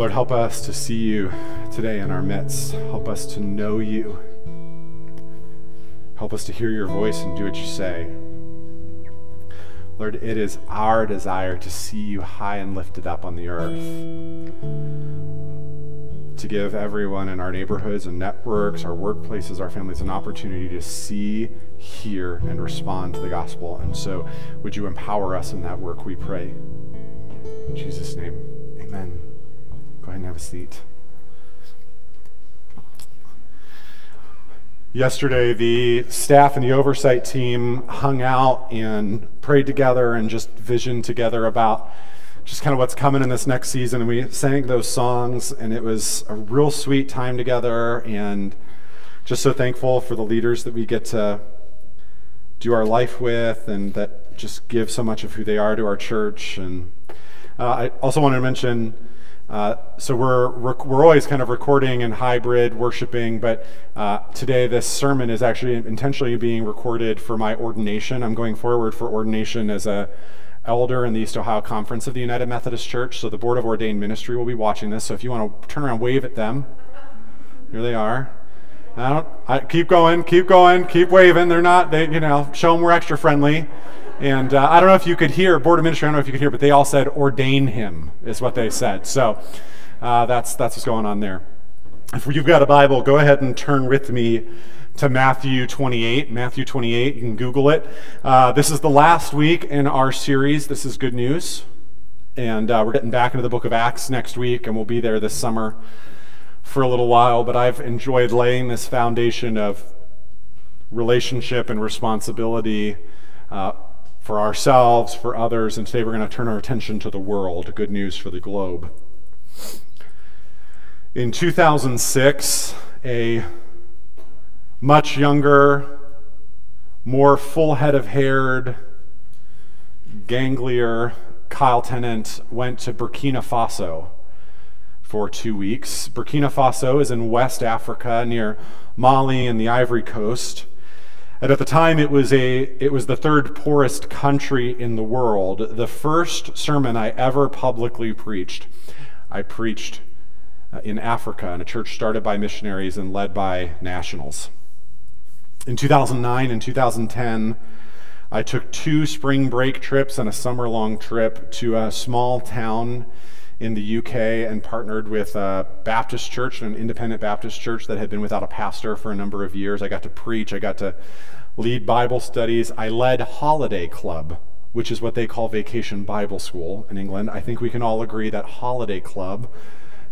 Lord, help us to see you today in our midst. Help us to know you. Help us to hear your voice and do what you say. Lord, it is our desire to see you high and lifted up on the earth. To give everyone in our neighborhoods and networks, our workplaces, our families an opportunity to see, hear, and respond to the gospel. And so, would you empower us in that work, we pray. In Jesus' name, amen. Go ahead and have a seat. Yesterday, the staff and the oversight team hung out and prayed together and just visioned together about just kind of what's coming in this next season. And we sang those songs, and it was a real sweet time together. And just so thankful for the leaders that we get to do our life with and that just give so much of who they are to our church. And uh, I also wanted to mention uh, so we're, we're always kind of recording and hybrid worshiping, but uh, today this sermon is actually intentionally being recorded for my ordination. I'm going forward for ordination as a elder in the East Ohio Conference of the United Methodist Church. So the Board of Ordained Ministry will be watching this. So if you want to turn around, wave at them. Here they are. I don't, I, keep going, keep going, keep waving. They're not, they, you know, show them we're extra friendly. And uh, I don't know if you could hear, Board of Ministry, I don't know if you could hear, but they all said, ordain him, is what they said. So uh, that's, that's what's going on there. If you've got a Bible, go ahead and turn with me to Matthew 28. Matthew 28, you can Google it. Uh, this is the last week in our series. This is good news. And uh, we're getting back into the book of Acts next week, and we'll be there this summer for a little while. But I've enjoyed laying this foundation of relationship and responsibility uh, for ourselves, for others, and today we're going to turn our attention to the world. Good news for the globe. In 2006, a much younger, more full head of haired, ganglier Kyle Tennant went to Burkina Faso for two weeks. Burkina Faso is in West Africa near Mali and the Ivory Coast. And at the time, it was, a, it was the third poorest country in the world. The first sermon I ever publicly preached, I preached uh, in Africa in a church started by missionaries and led by nationals. In 2009 and 2010, I took two spring break trips and a summer long trip to a small town in the UK and partnered with a Baptist church, an independent Baptist church that had been without a pastor for a number of years. I got to preach, I got to lead Bible studies. I led Holiday Club, which is what they call Vacation Bible School in England. I think we can all agree that Holiday Club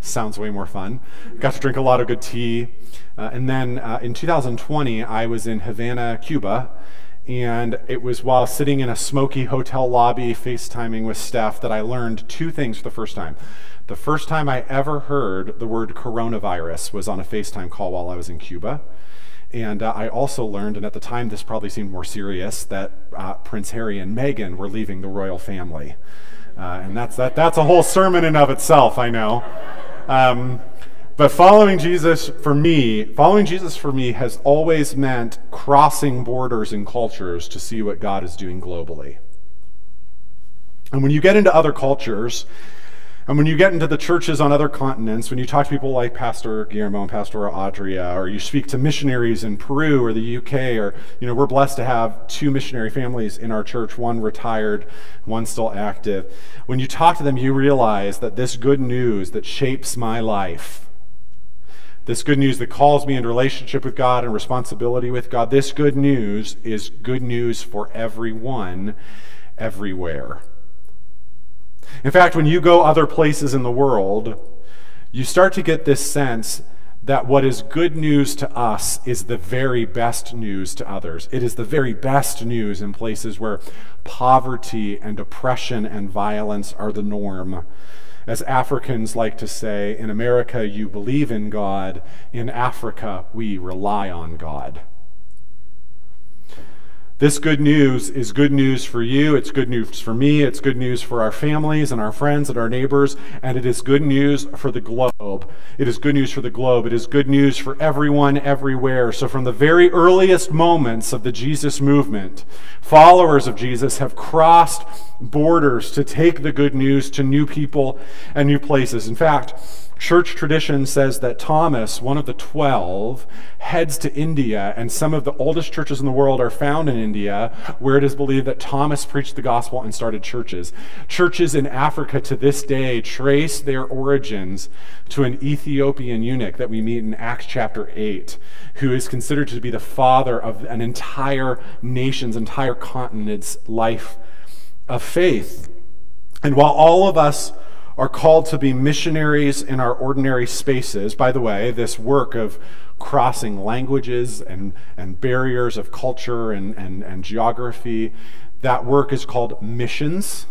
sounds way more fun. Got to drink a lot of good tea. Uh, and then uh, in 2020, I was in Havana, Cuba, and it was while sitting in a smoky hotel lobby FaceTiming with Steph that I learned two things for the first time. The first time I ever heard the word coronavirus was on a FaceTime call while I was in Cuba. And uh, I also learned, and at the time this probably seemed more serious, that uh, Prince Harry and Meghan were leaving the royal family. Uh, and that's, that, that's a whole sermon in of itself, I know. Um, but following Jesus for me, following Jesus for me has always meant crossing borders and cultures to see what God is doing globally. And when you get into other cultures, and when you get into the churches on other continents, when you talk to people like Pastor Guillermo and Pastor Adria, or you speak to missionaries in Peru or the UK, or, you know, we're blessed to have two missionary families in our church, one retired, one still active. When you talk to them, you realize that this good news that shapes my life, this good news that calls me into relationship with God and responsibility with God, this good news is good news for everyone, everywhere. In fact, when you go other places in the world, you start to get this sense that what is good news to us is the very best news to others. It is the very best news in places where poverty and oppression and violence are the norm. As Africans like to say, in America, you believe in God. In Africa, we rely on God. This good news is good news for you. It's good news for me. It's good news for our families and our friends and our neighbors. And it is good news for the globe. It is good news for the globe. It is good news for everyone everywhere. So, from the very earliest moments of the Jesus movement, followers of Jesus have crossed borders to take the good news to new people and new places. In fact, Church tradition says that Thomas, one of the twelve, heads to India, and some of the oldest churches in the world are found in India, where it is believed that Thomas preached the gospel and started churches. Churches in Africa to this day trace their origins to an Ethiopian eunuch that we meet in Acts chapter 8, who is considered to be the father of an entire nation's, entire continent's life of faith. And while all of us are called to be missionaries in our ordinary spaces. By the way, this work of crossing languages and, and barriers of culture and, and, and geography, that work is called missions.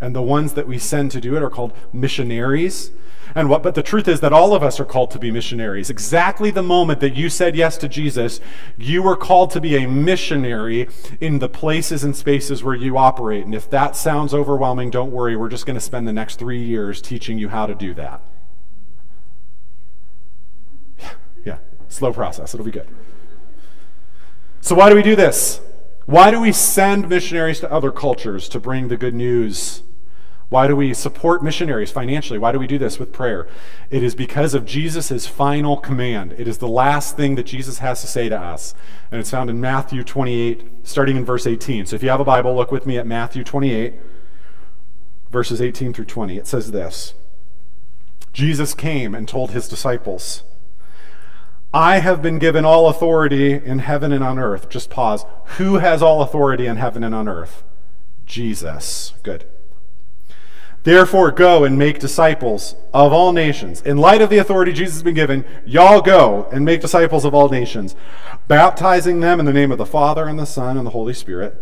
And the ones that we send to do it are called missionaries. And what, but the truth is that all of us are called to be missionaries. Exactly the moment that you said yes to Jesus, you were called to be a missionary in the places and spaces where you operate. And if that sounds overwhelming, don't worry. We're just going to spend the next three years teaching you how to do that. Yeah, slow process. It'll be good. So, why do we do this? Why do we send missionaries to other cultures to bring the good news? Why do we support missionaries financially? Why do we do this with prayer? It is because of Jesus' final command. It is the last thing that Jesus has to say to us. And it's found in Matthew 28, starting in verse 18. So if you have a Bible, look with me at Matthew 28, verses 18 through 20. It says this Jesus came and told his disciples, I have been given all authority in heaven and on earth. Just pause. Who has all authority in heaven and on earth? Jesus. Good. Therefore, go and make disciples of all nations. In light of the authority Jesus has been given, y'all go and make disciples of all nations, baptizing them in the name of the Father and the Son and the Holy Spirit.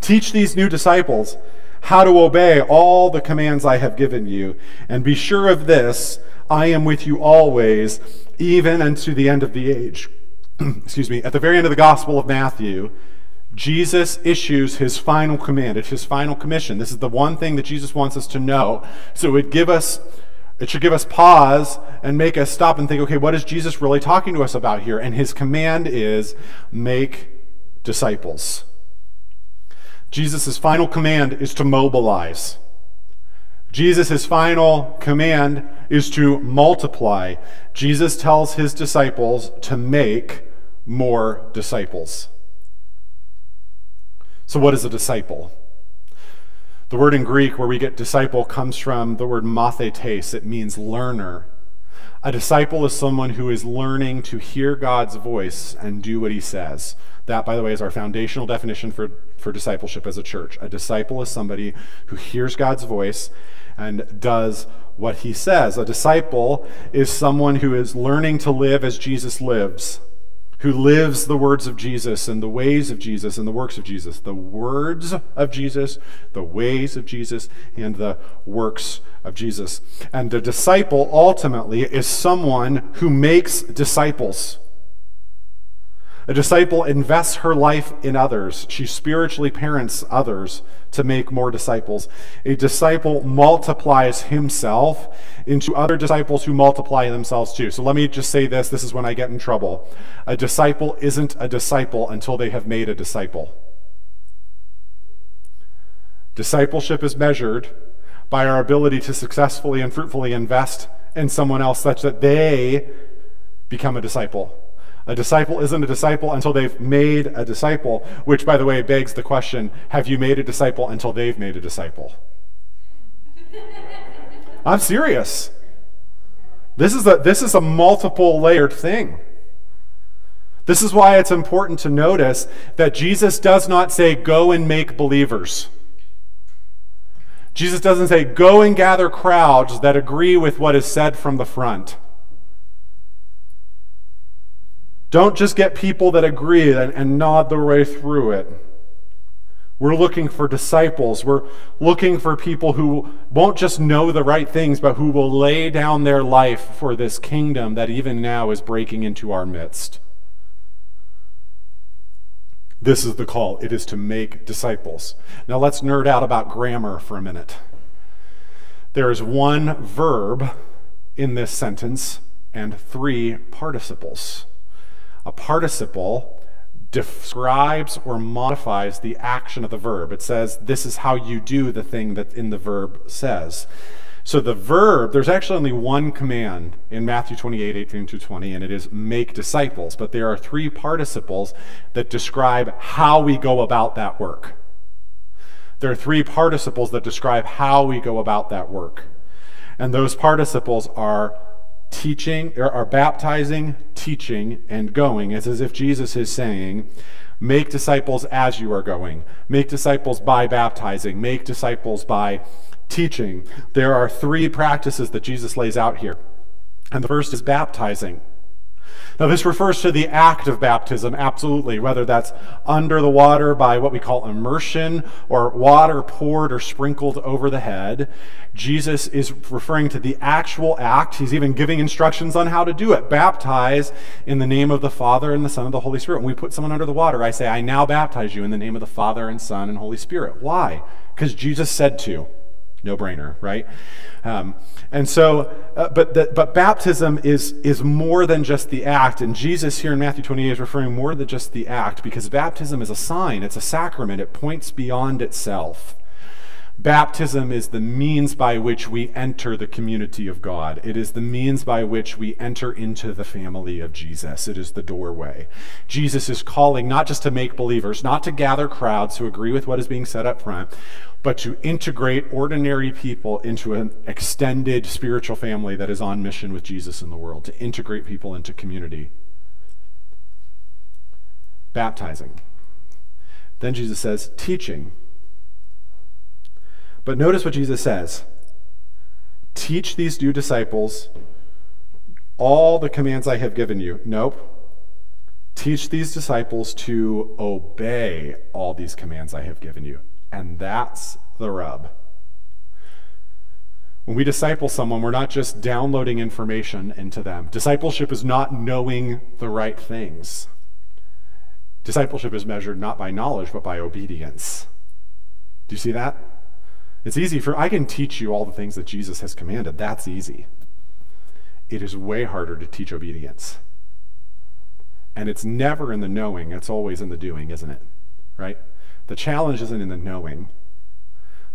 Teach these new disciples how to obey all the commands I have given you, and be sure of this I am with you always, even unto the end of the age. Excuse me. At the very end of the Gospel of Matthew, Jesus issues his final command. It's his final commission. This is the one thing that Jesus wants us to know. So it would give us it should give us pause and make us stop and think, okay, what is Jesus really talking to us about here? And his command is make disciples. Jesus' final command is to mobilize. Jesus' final command is to multiply. Jesus tells his disciples to make more disciples. So, what is a disciple? The word in Greek where we get disciple comes from the word mathetes. It means learner. A disciple is someone who is learning to hear God's voice and do what he says. That, by the way, is our foundational definition for, for discipleship as a church. A disciple is somebody who hears God's voice and does what he says. A disciple is someone who is learning to live as Jesus lives who lives the words of Jesus and the ways of Jesus and the works of Jesus. The words of Jesus, the ways of Jesus, and the works of Jesus. And a disciple ultimately is someone who makes disciples. A disciple invests her life in others. She spiritually parents others to make more disciples. A disciple multiplies himself into other disciples who multiply themselves too. So let me just say this this is when I get in trouble. A disciple isn't a disciple until they have made a disciple. Discipleship is measured by our ability to successfully and fruitfully invest in someone else such that they become a disciple. A disciple isn't a disciple until they've made a disciple, which, by the way, begs the question have you made a disciple until they've made a disciple? I'm serious. This is, a, this is a multiple layered thing. This is why it's important to notice that Jesus does not say, go and make believers. Jesus doesn't say, go and gather crowds that agree with what is said from the front. Don't just get people that agree and, and nod their way through it. We're looking for disciples. We're looking for people who won't just know the right things, but who will lay down their life for this kingdom that even now is breaking into our midst. This is the call. It is to make disciples. Now let's nerd out about grammar for a minute. There is one verb in this sentence and three participles. A participle describes or modifies the action of the verb. It says, This is how you do the thing that in the verb says. So the verb, there's actually only one command in Matthew 28, 18 to 20, and it is make disciples. But there are three participles that describe how we go about that work. There are three participles that describe how we go about that work. And those participles are teaching, there are baptizing, teaching, and going. It's as if Jesus is saying, Make disciples as you are going. Make disciples by baptizing. Make disciples by teaching. There are three practices that Jesus lays out here. And the first is baptizing. Now, this refers to the act of baptism, absolutely, whether that's under the water by what we call immersion or water poured or sprinkled over the head. Jesus is referring to the actual act. He's even giving instructions on how to do it. Baptize in the name of the Father and the Son and the Holy Spirit. When we put someone under the water, I say, I now baptize you in the name of the Father and Son and Holy Spirit. Why? Because Jesus said to no brainer, right? Um, and so, uh, but the, but baptism is is more than just the act, and Jesus here in Matthew 28 is referring more than just the act because baptism is a sign, it's a sacrament, it points beyond itself. Baptism is the means by which we enter the community of God. It is the means by which we enter into the family of Jesus. It is the doorway. Jesus is calling not just to make believers, not to gather crowds who agree with what is being said up front, but to integrate ordinary people into an extended spiritual family that is on mission with Jesus in the world, to integrate people into community. Baptizing. Then Jesus says, teaching. But notice what Jesus says Teach these new disciples all the commands I have given you. Nope. Teach these disciples to obey all these commands I have given you. And that's the rub. When we disciple someone, we're not just downloading information into them. Discipleship is not knowing the right things. Discipleship is measured not by knowledge, but by obedience. Do you see that? It's easy for, I can teach you all the things that Jesus has commanded. That's easy. It is way harder to teach obedience. And it's never in the knowing, it's always in the doing, isn't it? Right? The challenge isn't in the knowing,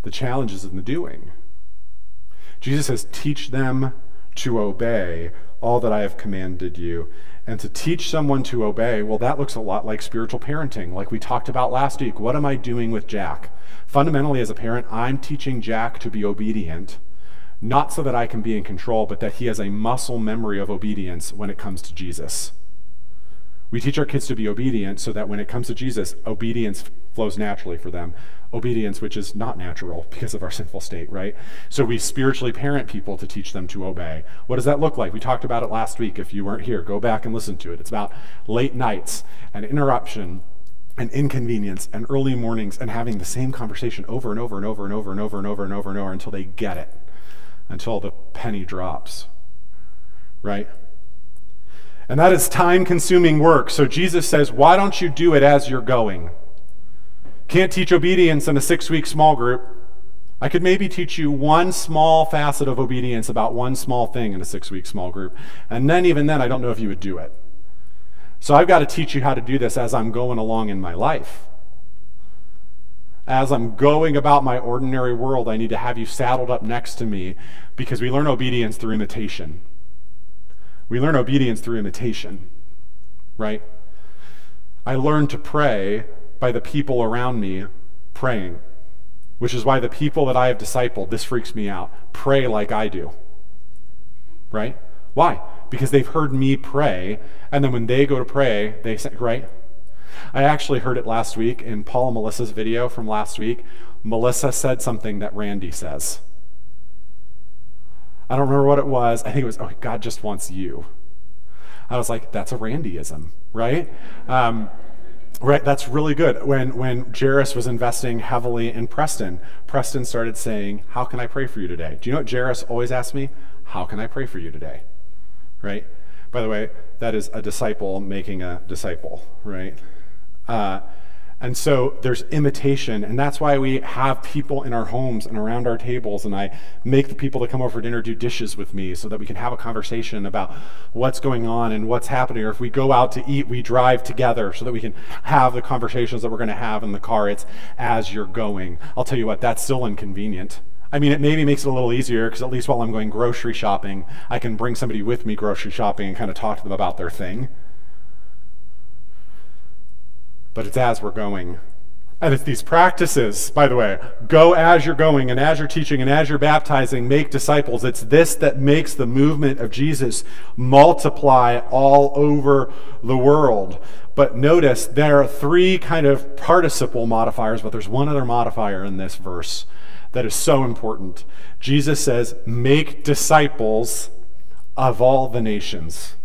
the challenge is in the doing. Jesus says, Teach them to obey all that I have commanded you. And to teach someone to obey, well, that looks a lot like spiritual parenting, like we talked about last week. What am I doing with Jack? Fundamentally, as a parent, I'm teaching Jack to be obedient, not so that I can be in control, but that he has a muscle memory of obedience when it comes to Jesus. We teach our kids to be obedient so that when it comes to Jesus, obedience flows naturally for them. Obedience, which is not natural because of our sinful state, right? So we spiritually parent people to teach them to obey. What does that look like? We talked about it last week. If you weren't here, go back and listen to it. It's about late nights and interruption and inconvenience and early mornings and having the same conversation over and over and over and over and over and over and over and over until they get it, until the penny drops, right? And that is time consuming work. So Jesus says, Why don't you do it as you're going? Can't teach obedience in a six week small group. I could maybe teach you one small facet of obedience about one small thing in a six week small group. And then, even then, I don't know if you would do it. So I've got to teach you how to do this as I'm going along in my life. As I'm going about my ordinary world, I need to have you saddled up next to me because we learn obedience through imitation. We learn obedience through imitation, right? I learn to pray by the people around me praying, which is why the people that I have discipled, this freaks me out, pray like I do, right? Why? Because they've heard me pray, and then when they go to pray, they say, right? I actually heard it last week in Paul and Melissa's video from last week. Melissa said something that Randy says. I don't remember what it was. I think it was, oh, God just wants you. I was like, that's a Randyism, right? Um, right, that's really good. When when Jairus was investing heavily in Preston, Preston started saying, "How can I pray for you today?" Do you know what Jairus always asked me? How can I pray for you today? Right. By the way, that is a disciple making a disciple, right? Uh, And so there's imitation, and that's why we have people in our homes and around our tables, and I make the people that come over for dinner do dishes with me so that we can have a conversation about what's going on and what's happening. Or if we go out to eat, we drive together so that we can have the conversations that we're going to have in the car. It's as you're going. I'll tell you what, that's still inconvenient. I mean, it maybe makes it a little easier because at least while I'm going grocery shopping, I can bring somebody with me grocery shopping and kind of talk to them about their thing but it's as we're going. And it's these practices, by the way, go as you're going and as you're teaching and as you're baptizing, make disciples. It's this that makes the movement of Jesus multiply all over the world. But notice there are three kind of participle modifiers, but there's one other modifier in this verse that is so important. Jesus says, make disciples of all the nations.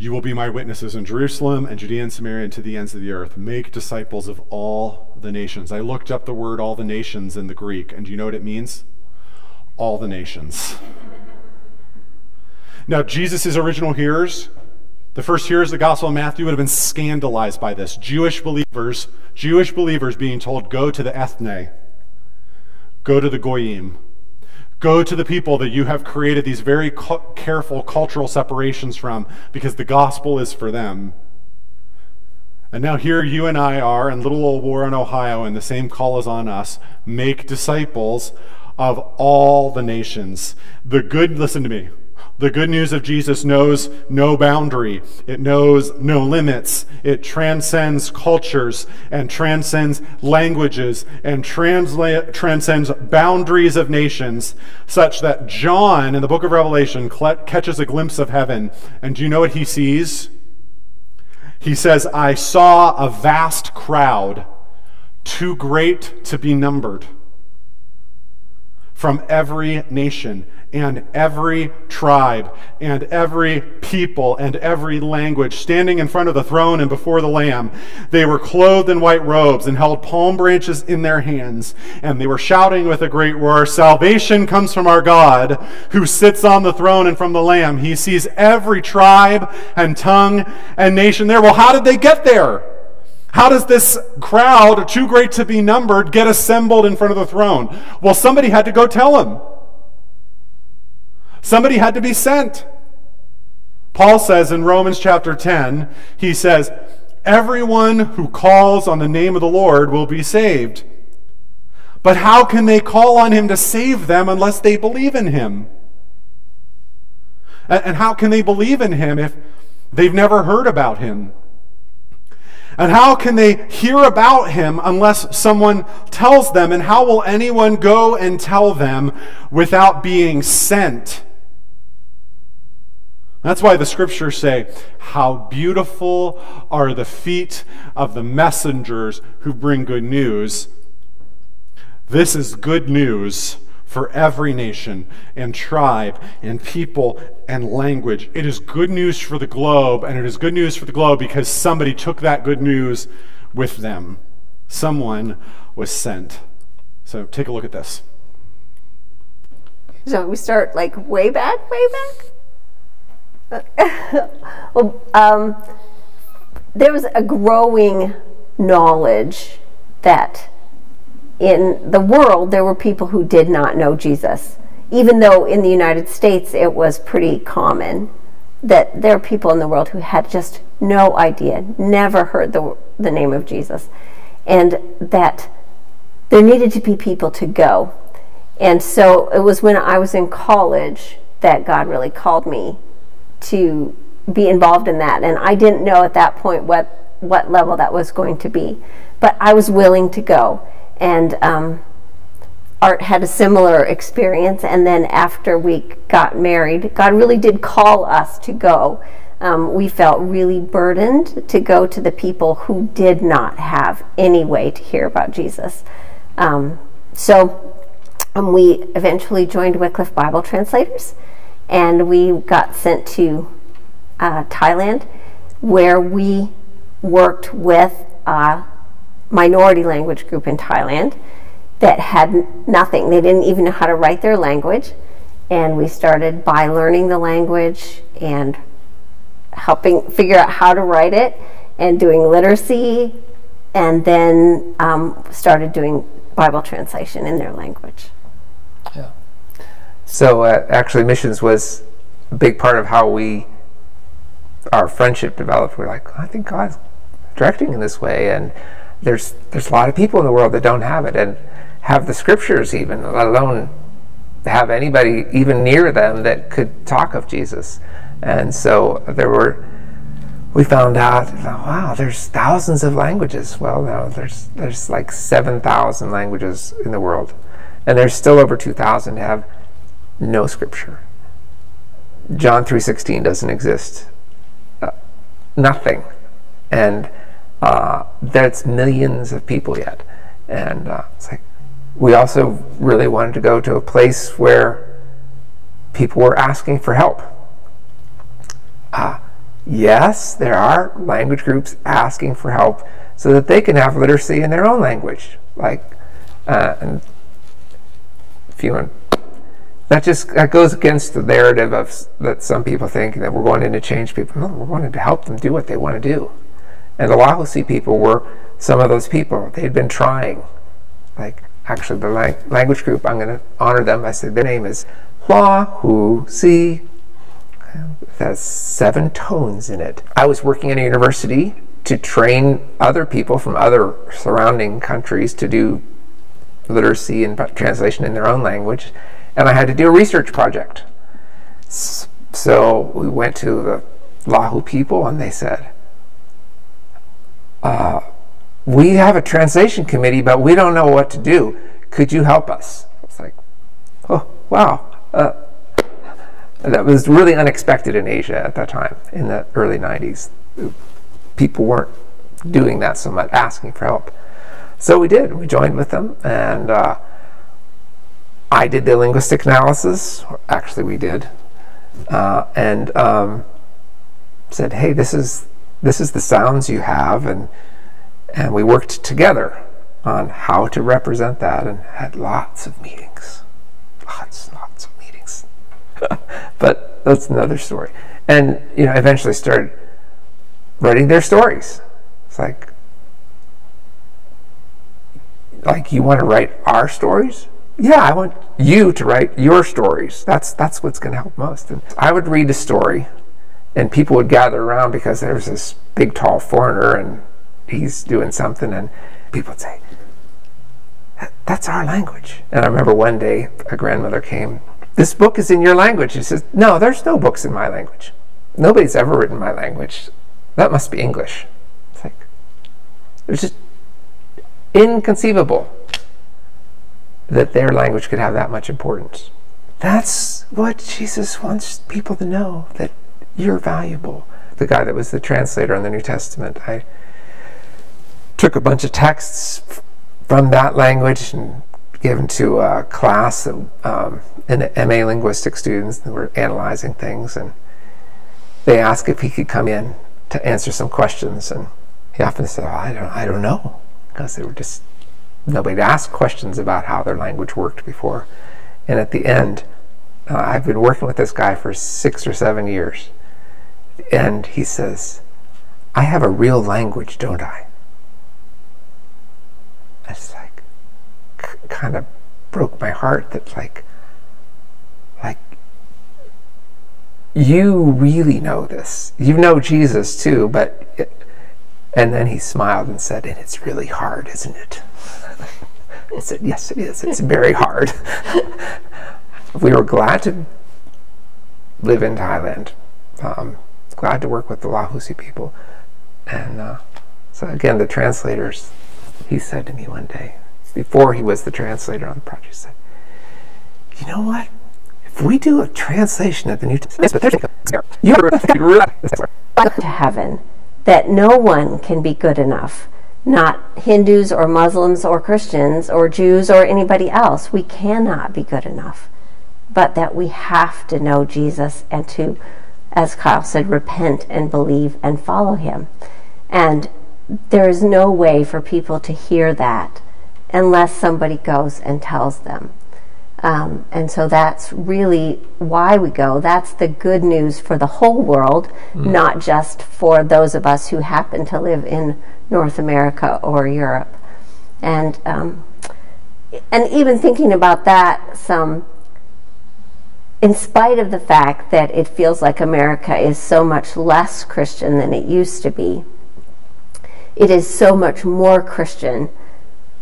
You will be my witnesses in Jerusalem and Judea and Samaria and to the ends of the earth. Make disciples of all the nations. I looked up the word all the nations in the Greek, and do you know what it means? All the nations. now, Jesus' original hearers, the first hearers of the Gospel of Matthew would have been scandalized by this. Jewish believers, Jewish believers being told, go to the ethne, go to the goyim, Go to the people that you have created these very careful cultural separations from because the gospel is for them. And now here you and I are in little old Warren, Ohio, and the same call is on us. Make disciples of all the nations. The good, listen to me, the good news of Jesus knows no boundary. It knows no limits. It transcends cultures and transcends languages and transla- transcends boundaries of nations, such that John in the book of Revelation catches a glimpse of heaven. And do you know what he sees? He says, I saw a vast crowd, too great to be numbered, from every nation and every tribe and every people and every language standing in front of the throne and before the Lamb. They were clothed in white robes and held palm branches in their hands, and they were shouting with a great roar Salvation comes from our God who sits on the throne and from the Lamb. He sees every tribe and tongue and nation there. Well, how did they get there? How does this crowd, too great to be numbered, get assembled in front of the throne? Well, somebody had to go tell him. Somebody had to be sent. Paul says in Romans chapter 10, he says, Everyone who calls on the name of the Lord will be saved. But how can they call on him to save them unless they believe in him? And how can they believe in him if they've never heard about him? And how can they hear about him unless someone tells them? And how will anyone go and tell them without being sent? That's why the scriptures say, How beautiful are the feet of the messengers who bring good news. This is good news for every nation and tribe and people and language. It is good news for the globe, and it is good news for the globe because somebody took that good news with them. Someone was sent. So take a look at this. So we start like way back, way back? well, um, there was a growing knowledge that in the world there were people who did not know Jesus. Even though in the United States it was pretty common that there are people in the world who had just no idea, never heard the, the name of Jesus, and that there needed to be people to go. And so it was when I was in college that God really called me to be involved in that. And I didn't know at that point what, what level that was going to be. But I was willing to go. And um, Art had a similar experience. And then after we got married, God really did call us to go. Um, we felt really burdened to go to the people who did not have any way to hear about Jesus. Um, so um, we eventually joined Wycliffe Bible Translators and we got sent to uh, Thailand where we worked with a minority language group in Thailand that had nothing. They didn't even know how to write their language. And we started by learning the language and helping figure out how to write it and doing literacy, and then um, started doing Bible translation in their language. Yeah. So uh, actually, missions was a big part of how we our friendship developed. We're like, I think God's directing in this way, and there's there's a lot of people in the world that don't have it and have the scriptures even, let alone have anybody even near them that could talk of Jesus. And so there were we found out, wow, there's thousands of languages. Well, no, there's there's like seven thousand languages in the world, and there's still over two thousand have no scripture. John three sixteen doesn't exist. Uh, nothing, and uh, that's millions of people yet. And uh, it's like we also really wanted to go to a place where people were asking for help. Uh, yes, there are language groups asking for help so that they can have literacy in their own language. Like, uh, and if you want, that just that goes against the narrative of that some people think that we're in to change people. No, we're wanting to help them do what they want to do. And the Lahu Shi people were some of those people. They'd been trying. Like, actually, the lang- language group, I'm going to honor them. I said their name is Lahu Shi It has seven tones in it. I was working in a university to train other people from other surrounding countries to do literacy and translation in their own language, and I had to do a research project. So we went to the Lahu people, and they said, uh, "We have a translation committee, but we don't know what to do. Could you help us?" It's like, "Oh, wow." Uh, that was really unexpected in Asia at that time, in the early 90s. People weren't doing that so much, asking for help. So we did. We joined with them, and uh, I did the linguistic analysis. Actually, we did, uh, and um, said, "Hey, this is this is the sounds you have," and and we worked together on how to represent that, and had lots of meetings, lots, lots of meetings. but that's another story. And you know, eventually started writing their stories. It's like, like you want to write our stories? Yeah, I want you to write your stories. That's that's what's going to help most. And I would read a story, and people would gather around because there was this big, tall foreigner, and he's doing something, and people would say, "That's our language." And I remember one day a grandmother came this book is in your language. He says, No, there's no books in my language. Nobody's ever written my language. That must be English. It's like, it's just inconceivable that their language could have that much importance. That's what Jesus wants people to know that you're valuable. The guy that was the translator in the New Testament, I took a bunch of texts from that language and given to a class of um, an MA linguistic students that were analyzing things, and they asked if he could come in to answer some questions, and he often said, "I don't, I don't know," because they were just nobody asked questions about how their language worked before. And at the end, uh, I've been working with this guy for six or seven years, and he says, "I have a real language, don't I?" It's like kind of broke my heart that like like you really know this. You know jesus too but it, and then he smiled and said and it's really hard isn't it? I said yes it is. It's very hard. We were glad to live in thailand um, glad to work with the Lahu Shi people and uh, so again the translators he said to me one day before he was the translator on the project, said, "You know what? If we do a translation of the New Testament, to heaven, that no one can be good enough." Not Hindus or Muslims or Christians or Jews or anybody else. We cannot be good enough. But that we have to know Jesus and to, as Kyle said, repent and believe and follow him. And there is no way for people to hear that unless somebody goes and tells them. Um, and so that's really why we go. That's the good news for the whole world, not just for those of us who happen to live in North America or Europe. And um, and even thinking about that, some in spite of the fact that it feels like America is so much less Christian than it used to be, it is so much more Christian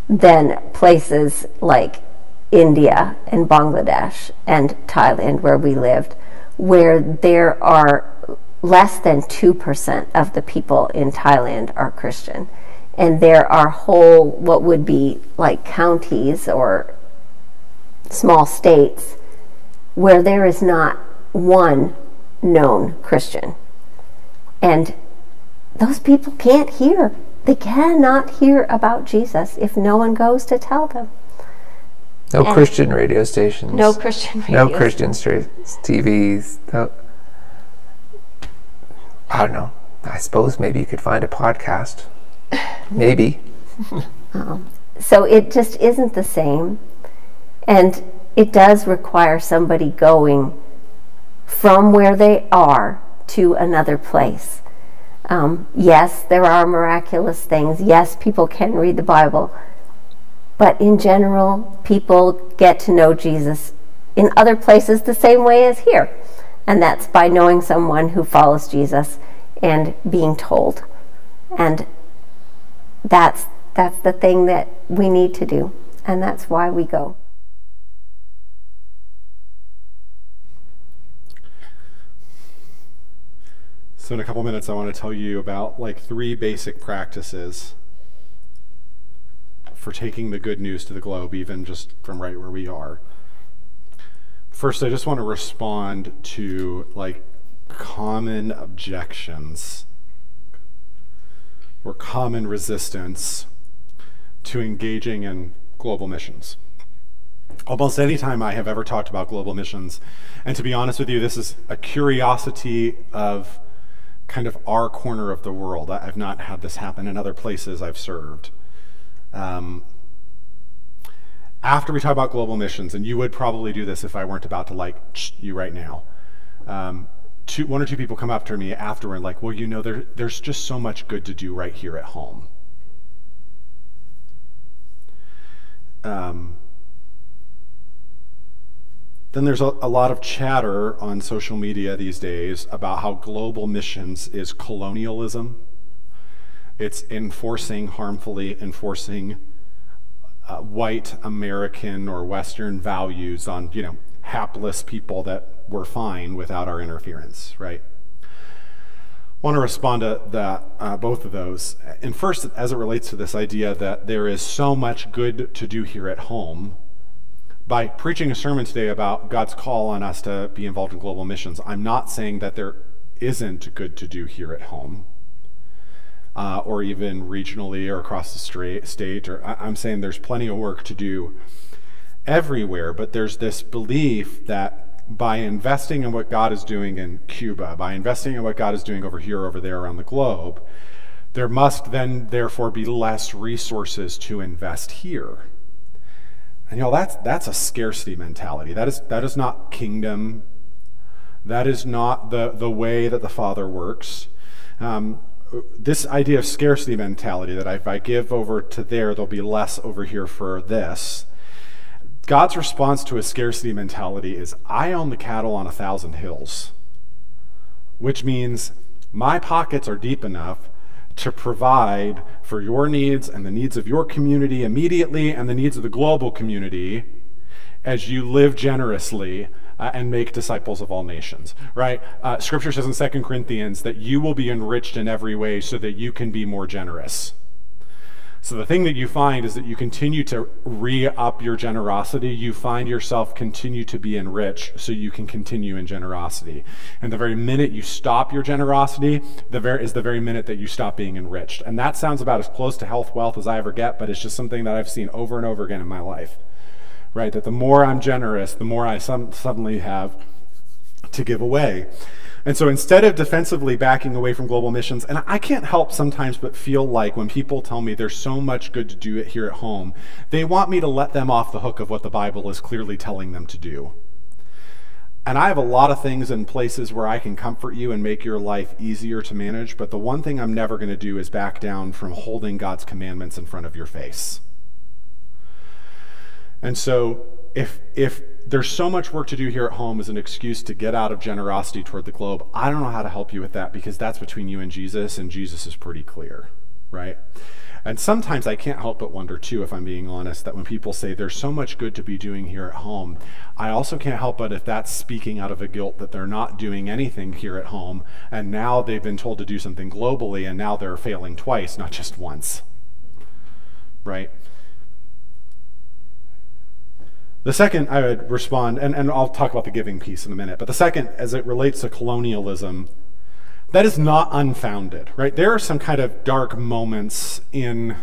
than places like India and Bangladesh and Thailand, where we lived, where there are less than 2% of the people in Thailand are Christian. And there are whole, what would be like counties or small states where there is not one known Christian. And those people can't hear. They cannot hear about Jesus if no one goes to tell them. No And- Christian radio stations. No Christian No. Christian TVs. No. I don't know. I suppose maybe you could find a podcast. Maybe. So it just isn't the same. And it does require somebody going from where they are to another place. Um, yes, there are miraculous things. Yes, people can read the Bible. But in general, people get to know Jesus in other places the same way as here. And that's by knowing someone who follows Jesus and being told. And that's that's the thing that we need to do and that's why we go So in a couple minutes, I want to tell you about like three basic practices for taking the good news to the globe, even just from right where we are. First, I just want to respond to like common objections or common resistance to engaging in global missions. Almost any time I have ever talked about global missions, and to be honest with you, this is a curiosity of kind of our corner of the world. I- I've not had this happen in other places I've served. Um, after we talk about global missions, and you would probably do this if I weren't about to like you right now. Um, two, one or two people come up to me afterward, like, "Well, you know, there, there's just so much good to do right here at home." Um, then there's a, a lot of chatter on social media these days about how global missions is colonialism. It's enforcing, harmfully enforcing uh, white American or Western values on, you know, hapless people that were fine without our interference, right? I want to respond to that, uh, both of those. And first, as it relates to this idea that there is so much good to do here at home, by preaching a sermon today about God's call on us to be involved in global missions, I'm not saying that there isn't good to do here at home. Uh, or even regionally or across the stra- state, or I- I'm saying there's plenty of work to do everywhere, but there's this belief that by investing in what God is doing in Cuba, by investing in what God is doing over here, over there, around the globe, there must then therefore be less resources to invest here. And know that's that's a scarcity mentality. That is that is not kingdom. That is not the the way that the Father works. Um, this idea of scarcity mentality that if I give over to there, there'll be less over here for this. God's response to a scarcity mentality is I own the cattle on a thousand hills, which means my pockets are deep enough to provide for your needs and the needs of your community immediately and the needs of the global community as you live generously uh, and make disciples of all nations right? Uh, scripture says in 2 corinthians that you will be enriched in every way so that you can be more generous so the thing that you find is that you continue to re-up your generosity. You find yourself continue to be enriched so you can continue in generosity. And the very minute you stop your generosity, the very, is the very minute that you stop being enriched. And that sounds about as close to health wealth as I ever get, but it's just something that I've seen over and over again in my life. Right? That the more I'm generous, the more I some, suddenly have to give away. And so instead of defensively backing away from global missions, and I can't help sometimes but feel like when people tell me there's so much good to do it here at home, they want me to let them off the hook of what the Bible is clearly telling them to do. And I have a lot of things and places where I can comfort you and make your life easier to manage, but the one thing I'm never going to do is back down from holding God's commandments in front of your face. And so if if there's so much work to do here at home as an excuse to get out of generosity toward the globe, I don't know how to help you with that because that's between you and Jesus, and Jesus is pretty clear, right? And sometimes I can't help but wonder, too, if I'm being honest, that when people say there's so much good to be doing here at home, I also can't help but if that's speaking out of a guilt that they're not doing anything here at home, and now they've been told to do something globally, and now they're failing twice, not just once. Right? The second I would respond, and, and I'll talk about the giving piece in a minute, but the second, as it relates to colonialism, that is not unfounded, right? There are some kind of dark moments in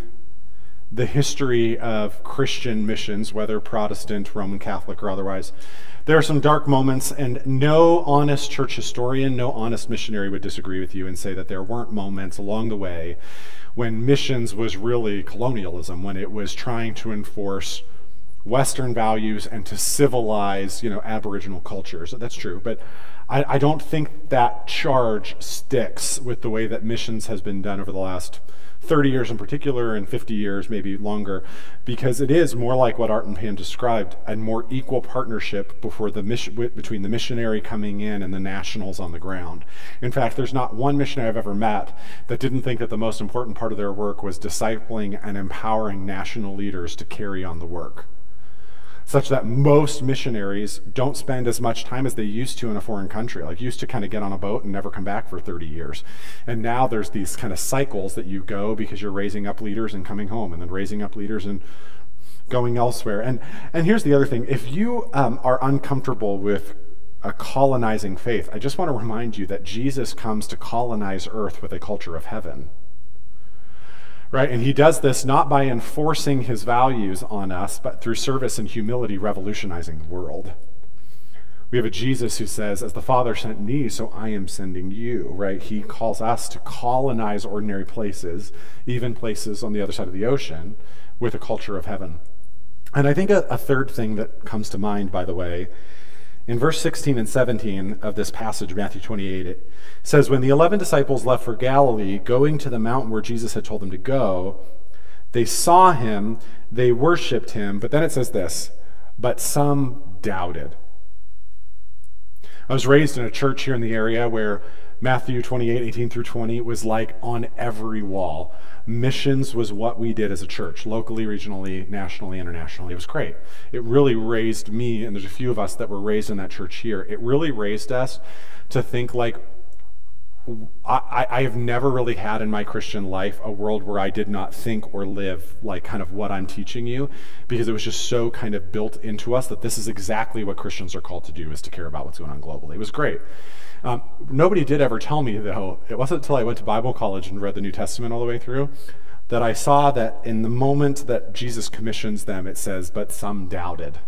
the history of Christian missions, whether Protestant, Roman Catholic, or otherwise. There are some dark moments, and no honest church historian, no honest missionary would disagree with you and say that there weren't moments along the way when missions was really colonialism, when it was trying to enforce Western values and to civilize, you know, Aboriginal cultures. That's true, but I, I, don't think that charge sticks with the way that missions has been done over the last 30 years in particular, and 50 years, maybe longer, because it is more like what Art and Pam described, a more equal partnership before the mission, between the missionary coming in and the nationals on the ground. In fact, there's not one missionary I've ever met that didn't think that the most important part of their work was discipling and empowering national leaders to carry on the work such that most missionaries don't spend as much time as they used to in a foreign country. Like used to kind of get on a boat and never come back for 30 years. And now there's these kind of cycles that you go because you're raising up leaders and coming home and then raising up leaders and going elsewhere. And and here's the other thing. If you um, are uncomfortable with a colonizing faith, I just want to remind you that Jesus comes to colonize earth with a culture of heaven right? And he does this not by enforcing his values on us, but through service and humility, revolutionizing the world. We have a Jesus who says, As the Father sent me, so I am sending you, right? He calls us to colonize ordinary places, even places on the other side of the ocean, with a culture of heaven. And I think a, a third thing that comes to mind, by the way, in verse 16 and 17 of this passage, Matthew 28, it says, When the eleven disciples left for Galilee, going to the mountain where Jesus had told them to go, they saw him, they worshiped him, but then it says this, but some doubted. I was raised in a church here in the area where Matthew 28, 18 through 20 was like on every wall. Missions was what we did as a church, locally, regionally, nationally, internationally. It was great. It really raised me, and there's a few of us that were raised in that church here. It really raised us to think like, I, I, have never really had in my Christian life a world where I did not think or live like kind of what I'm teaching you, because it was just so kind of built into us that this is exactly what Christians are called to do is to care about what's going on globally. It was great. Um, nobody did ever tell me, though, it wasn't until I went to Bible college and read the New Testament all the way through, that I saw that in the moment that Jesus commissions them, it says, but some doubted.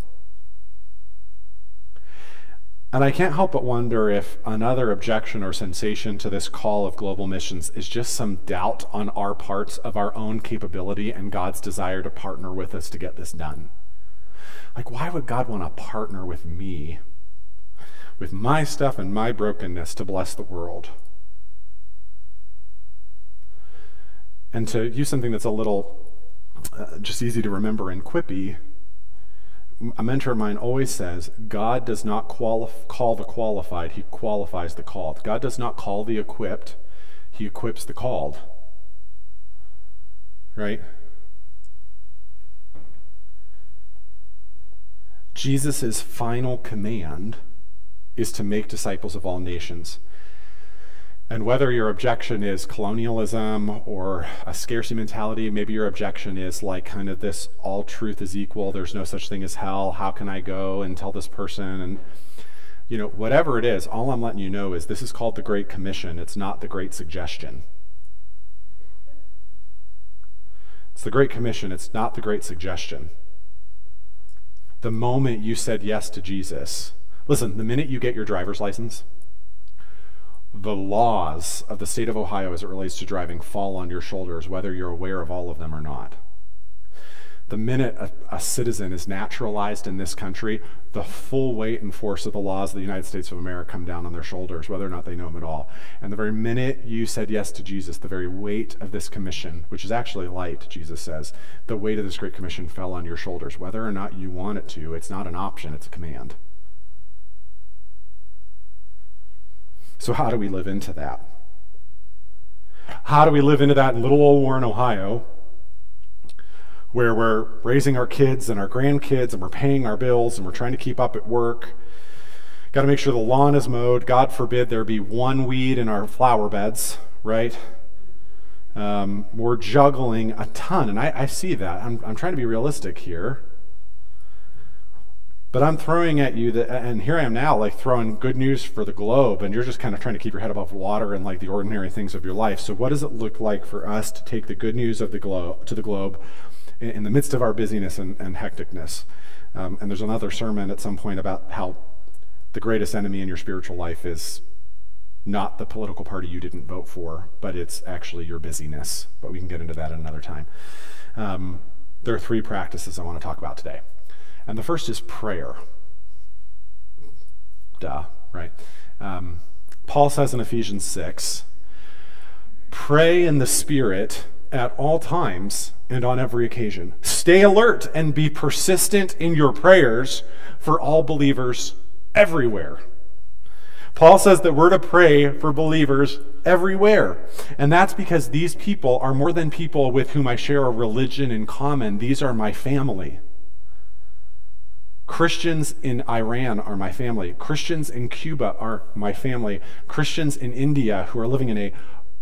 And I can't help but wonder if another objection or sensation to this call of global missions is just some doubt on our parts of our own capability and God's desire to partner with us to get this done. Like, why would God want to partner with me with my stuff and my brokenness to bless the world. And to use something that's a little uh, just easy to remember and quippy, a mentor of mine always says, God does not qualif- call the qualified, he qualifies the called. God does not call the equipped, he equips the called. Right? Jesus' final command is to make disciples of all nations. And whether your objection is colonialism or a scarcity mentality, maybe your objection is like kind of this all truth is equal, there's no such thing as hell, how can I go and tell this person? And, you know, whatever it is, all I'm letting you know is this is called the Great Commission, it's not the Great Suggestion. It's the Great Commission, it's not the Great Suggestion. The moment you said yes to Jesus, Listen, the minute you get your driver's license, the laws of the state of Ohio as it relates to driving fall on your shoulders, whether you're aware of all of them or not. The minute a, a, citizen is naturalized in this country, the full weight and force of the laws of the United States of America come down on their shoulders, whether or not they know them at all. And the very minute you said yes to Jesus, the very weight of this commission, which is actually light, Jesus says, the weight of this great commission fell on your shoulders. Whether or not you want it to, it's not an option, it's a command. So, how do we live into that? How do we live into that in little old Warren, Ohio? where we're raising our kids and our grandkids and we're paying our bills and we're trying to keep up at work. Got to make sure the lawn is mowed. God forbid there be one weed in our flower beds, right? Um, we're juggling a ton, and I, I see that. I'm, I'm trying to be realistic here. But I'm throwing at you that, and here I am now, like throwing good news for the globe, and you're just kind of trying to keep your head above water and like the ordinary things of your life. So, what does it look like for us to take the good news of the globe to the globe, in, in the midst of our busyness and, and hecticness. Um, and there's another sermon at some point about how the greatest enemy in your spiritual life is not the political party you didn't vote for, but it's actually your busyness. But we can get into that another time. Um, there are three practices I want to talk about today. And the first is prayer. Duh, right? Um, Paul says in Ephesians 6 pray in the Spirit at all times and on every occasion. Stay alert and be persistent in your prayers for all believers everywhere. Paul says that we're to pray for believers everywhere. And that's because these people are more than people with whom I share a religion in common. These are my family. Christians in Iran are my family. Christians in Cuba are my family. Christians in India who are living in a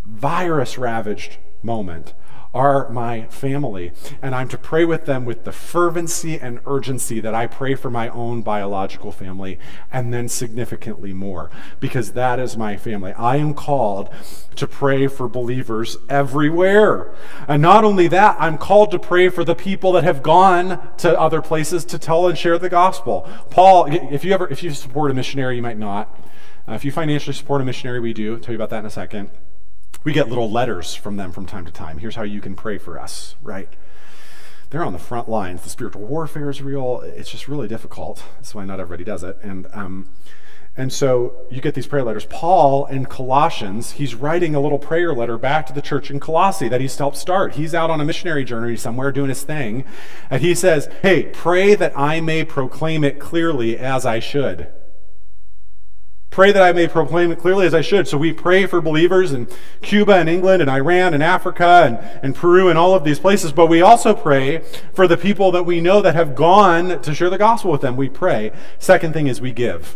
virus ravaged moment are my family. And I'm to pray with them with the fervency and urgency that I pray for my own biological family, and then significantly more, because that is my family. I am called to pray for believers everywhere. And not only that, I'm called to pray for the people that have gone to other places to tell and share the gospel. Paul, if you ever if you support a missionary, you might not. Uh, if you financially support a missionary, we do. I'll tell you about that in a second. We get little letters from them from time to time. Here's how you can pray for us, right? They're on the front lines. The spiritual warfare is real. It's just really difficult. That's why not everybody does it. And um, and so you get these prayer letters. Paul in Colossians, he's writing a little prayer letter back to the church in Colossae that he's helped start. He's out on a missionary journey somewhere doing his thing. And he says, Hey, pray that I may proclaim it clearly as I should. Pray that I may proclaim it clearly as I should. So we pray for believers in Cuba and England and Iran and Africa and, and Peru and all of these places, but we also pray for the people that we know that have gone to share the gospel with them. We pray. Second thing is we give.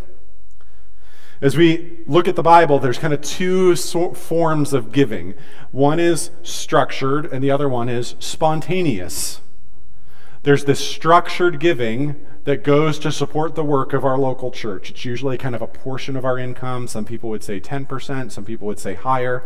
As we look at the Bible, there's kind of two so- forms of giving. One is structured, and the other one is spontaneous. There's this structured giving that goes to support the work of our local church. It's usually kind of a portion of our income. Some people would say 10%, some people would say higher.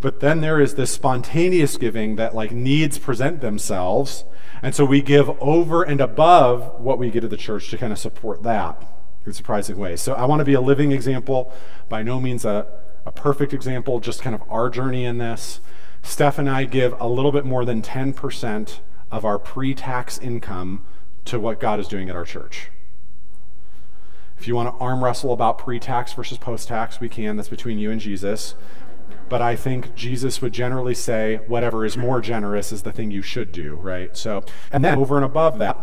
But then there is this spontaneous giving that like needs present themselves. And so we give over and above what we get to the church to kind of support that in surprising ways. So I want to be a living example, by no means a, a perfect example, just kind of our journey in this. Steph and I give a little bit more than 10% of our pre tax income to what God is doing at our church. If you want to arm wrestle about pre tax versus post tax, we can. That's between you and Jesus. But I think Jesus would generally say whatever is more generous is the thing you should do, right? So, and then over and above that,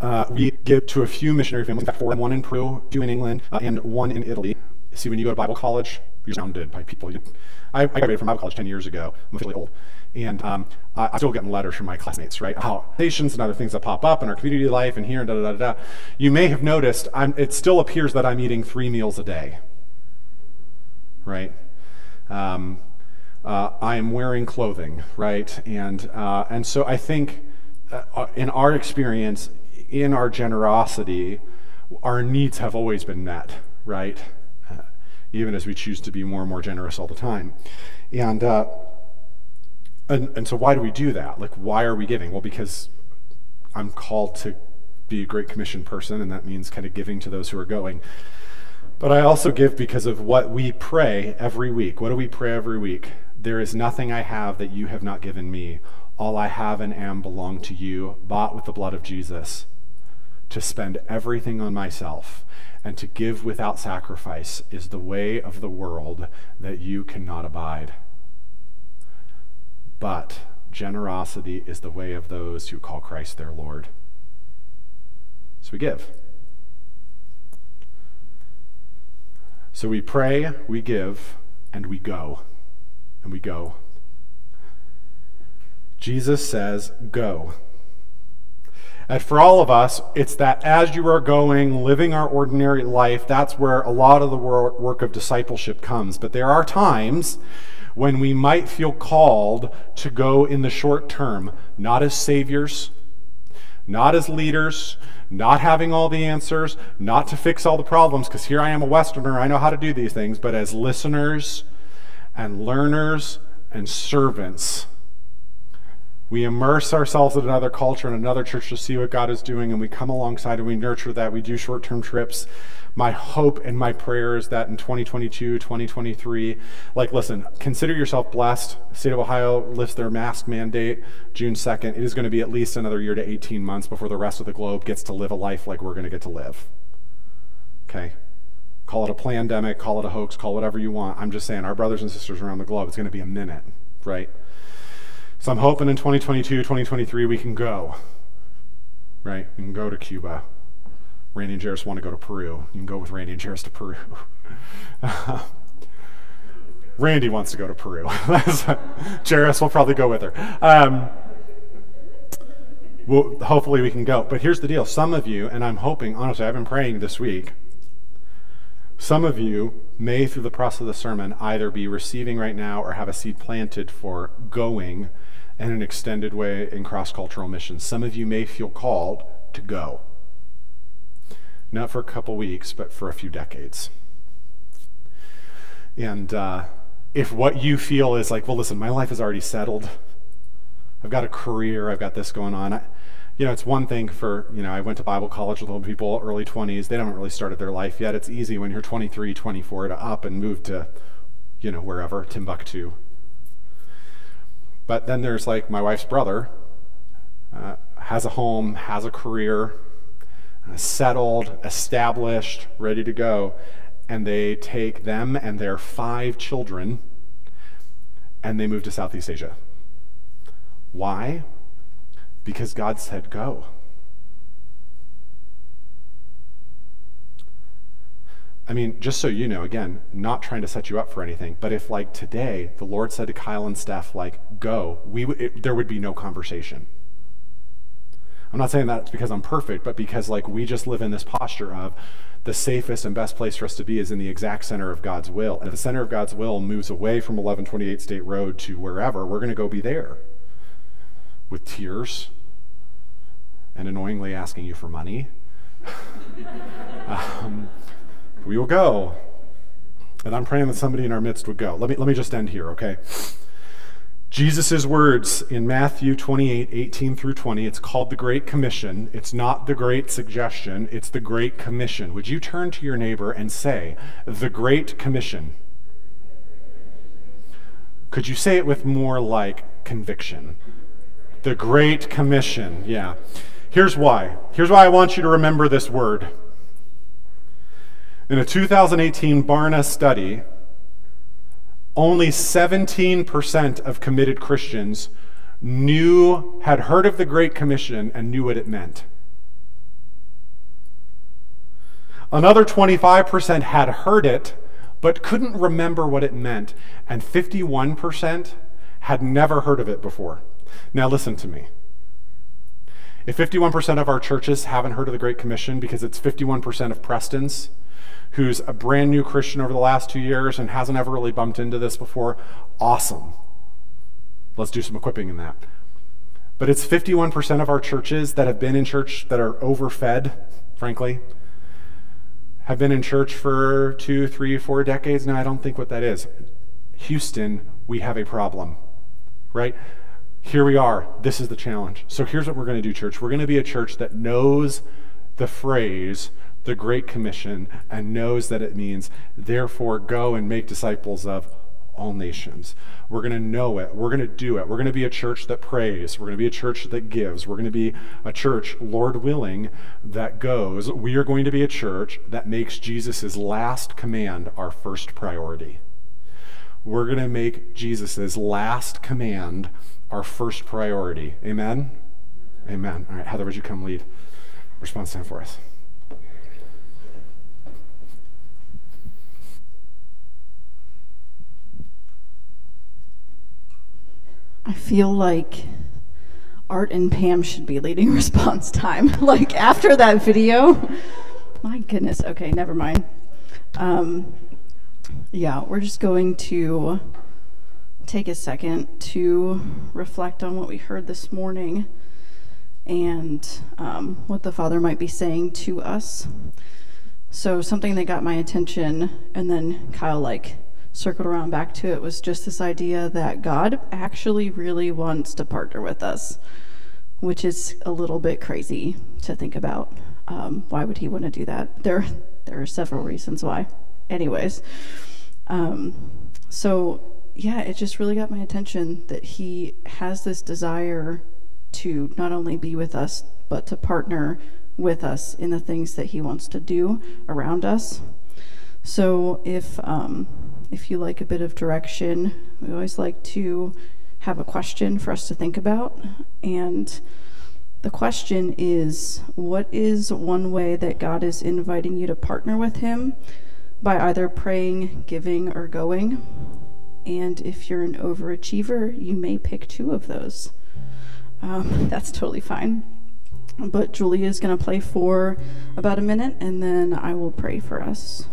uh, we give to a few missionary families, four, one in Peru, two in England, uh, and one in Italy. See, when you go to Bible college, you're surrounded by people. I, I graduated from Bible college 10 years ago. I'm fairly old. And um, I, am still getting letters from my classmates, right? How patients and other things that pop up in our community life and here and da da da da. You may have noticed I'm, it still appears that I'm eating three meals a day, right? Um, uh, I am wearing clothing, right? And uh, and so I think uh, in our experience, in our generosity, our needs have always been met, right? Uh, even as we choose to be more and more generous all the time, and uh, and, and so, why do we do that? Like, why are we giving? Well, because I'm called to be a Great Commission person, and that means kind of giving to those who are going. But I also give because of what we pray every week. What do we pray every week? There is nothing I have that you have not given me. All I have and am belong to you, bought with the blood of Jesus. To spend everything on myself and to give without sacrifice is the way of the world that you cannot abide. But generosity is the way of those who call Christ their Lord. So we give. So we pray, we give, and we go. And we go. Jesus says, Go. And for all of us, it's that as you are going, living our ordinary life, that's where a lot of the work of discipleship comes. But there are times when we might feel called to go in the short term, not as saviors, not as leaders, not having all the answers, not to fix all the problems, because here I am a Westerner, I know how to do these things, but as listeners and learners and servants. We immerse ourselves in another culture and another church to see what God is doing, and we come alongside and we nurture that. We do short term trips my hope and my prayer is that in 2022, 2023, like, listen, consider yourself blessed. State of Ohio lifts their mask mandate June 2nd. It is going to be at least another year to 18 months before the rest of the globe gets to live a life like we're going to get to live. Okay? Call it a pandemic, call it a hoax, call whatever you want. I'm just saying, our brothers and sisters around the globe, it's going to be a minute, right? So I'm hoping in 2022, 2023, we can go, right? We can go to Cuba. Randy and Jairus want to go to Peru. You can go with Randy and Jairus to Peru. Randy wants to go to Peru. Jairus will probably go with her. Um, well, hopefully we can go. But here's the deal. Some of you, and I'm hoping, honestly, I've been praying this week. Some of you may, through the process of the sermon, either be receiving right now or have a seed planted for going in an extended way in cross cultural missions. Some of you may feel called to go not for a couple weeks, but for a few decades. And uh, if what you feel is like, well, listen, my life is already settled, I've got a career, I've got this going on. I, you know, it's one thing for, you know, I went to Bible college with old people, early 20s. They haven't really started their life yet. It's easy when you're 23, 24 to up and move to, you know, wherever, Timbuktu. But then there's like my wife's brother, uh, has a home, has a career, settled, established, ready to go. And they take them and their five children and they move to Southeast Asia. Why? Because God said go. I mean, just so you know, again, not trying to set you up for anything, but if like today the Lord said to Kyle and Steph, like, go, we w- it, there would be no conversation. I'm not saying that because I'm perfect, but because like we just live in this posture of the safest and best place for us to be is in the exact center of God's will. And if the center of God's will moves away from 1128 State Road to wherever, we're going to go be there with tears and annoyingly asking you for money. um, we will go. And I'm praying that somebody in our midst would go. Let me, let me just end here, okay? Jesus' words in Matthew 28 18 through 20, it's called the Great Commission. It's not the Great Suggestion, it's the Great Commission. Would you turn to your neighbor and say, the Great Commission? Could you say it with more like conviction? The Great Commission, yeah. Here's why. Here's why I want you to remember this word. In a 2018 Barna study, only 17% of committed Christians knew, had heard of the Great Commission and knew what it meant. Another 25% had heard it, but couldn't remember what it meant. And 51% had never heard of it before. Now, listen to me. If 51% of our churches haven't heard of the Great Commission because it's 51% of Preston's, who's a brand new Christian over the last two years and hasn't ever really bumped into this before, awesome. Let's do some equipping in that. But it's 51% of our churches that have been in church that are overfed, frankly, have been in church for two, three, four decades now. I don't think what that is. Houston, we have a problem, right? Here we are. This is the challenge. So here's what we're going to do, church. We're going to be a church that knows the phrase the Great Commission and knows that it means, therefore, go and make disciples of all nations. We're going to know it. We're going to do it. We're going to be a church that prays. We're going to be a church that gives. We're going to be a church, Lord willing, that goes. We are going to be a church that makes Jesus' last command our first priority. We're going to make Jesus' last command our first priority. Amen? Amen. All right, Heather, would you come lead response time for us? I feel like Art and Pam should be leading response time. like after that video. My goodness. Okay, never mind. Um, yeah, we're just going to take a second to reflect on what we heard this morning and um, what the Father might be saying to us. So, something that got my attention, and then Kyle like circled around back to it, was just this idea that God actually really wants to partner with us, which is a little bit crazy to think about. Um, why would He want to do that? There, there are several reasons why. Anyways, um, so yeah, it just really got my attention that He has this desire to not only be with us, but to partner with us in the things that He wants to do around us. So if um, if you like a bit of direction, we always like to have a question for us to think about. And the question is what is one way that God is inviting you to partner with Him by either praying, giving, or going? And if you're an overachiever, you may pick two of those. Um, that's totally fine. But Julia is going to play for about a minute and then I will pray for us.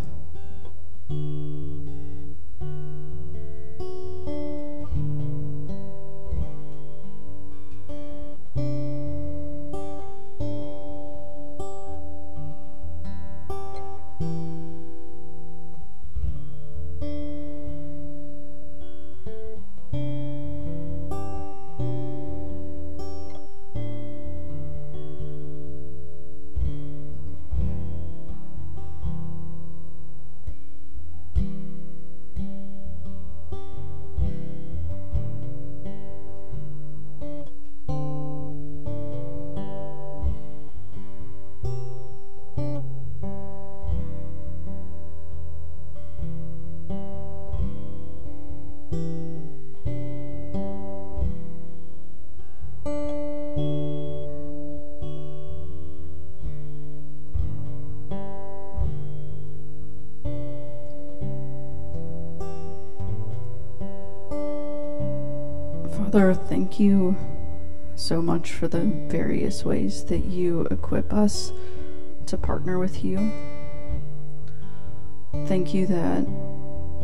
Father, thank you so much for the various ways that you equip us to partner with you. Thank you that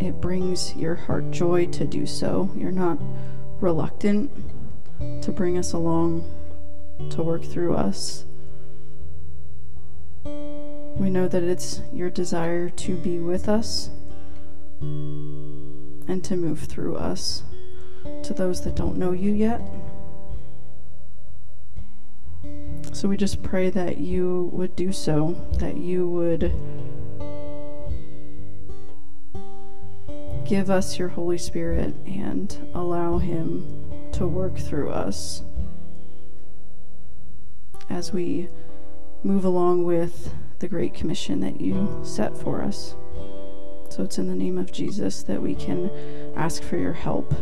it brings your heart joy to do so. You're not reluctant to bring us along to work through us. We know that it's your desire to be with us and to move through us to those that don't know you yet. So we just pray that you would do so, that you would give us your Holy Spirit and allow Him to work through us as we move along with the Great Commission that you set for us. So it's in the name of Jesus that we can ask for your help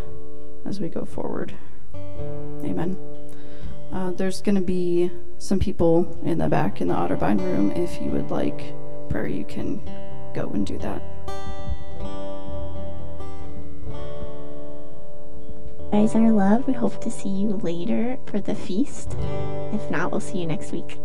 as we go forward. Amen. Uh, there's going to be some people in the back in the Otterbein room. If you would like prayer, you can go and do that. guys are love. We hope to see you later for the feast. If not, we'll see you next week.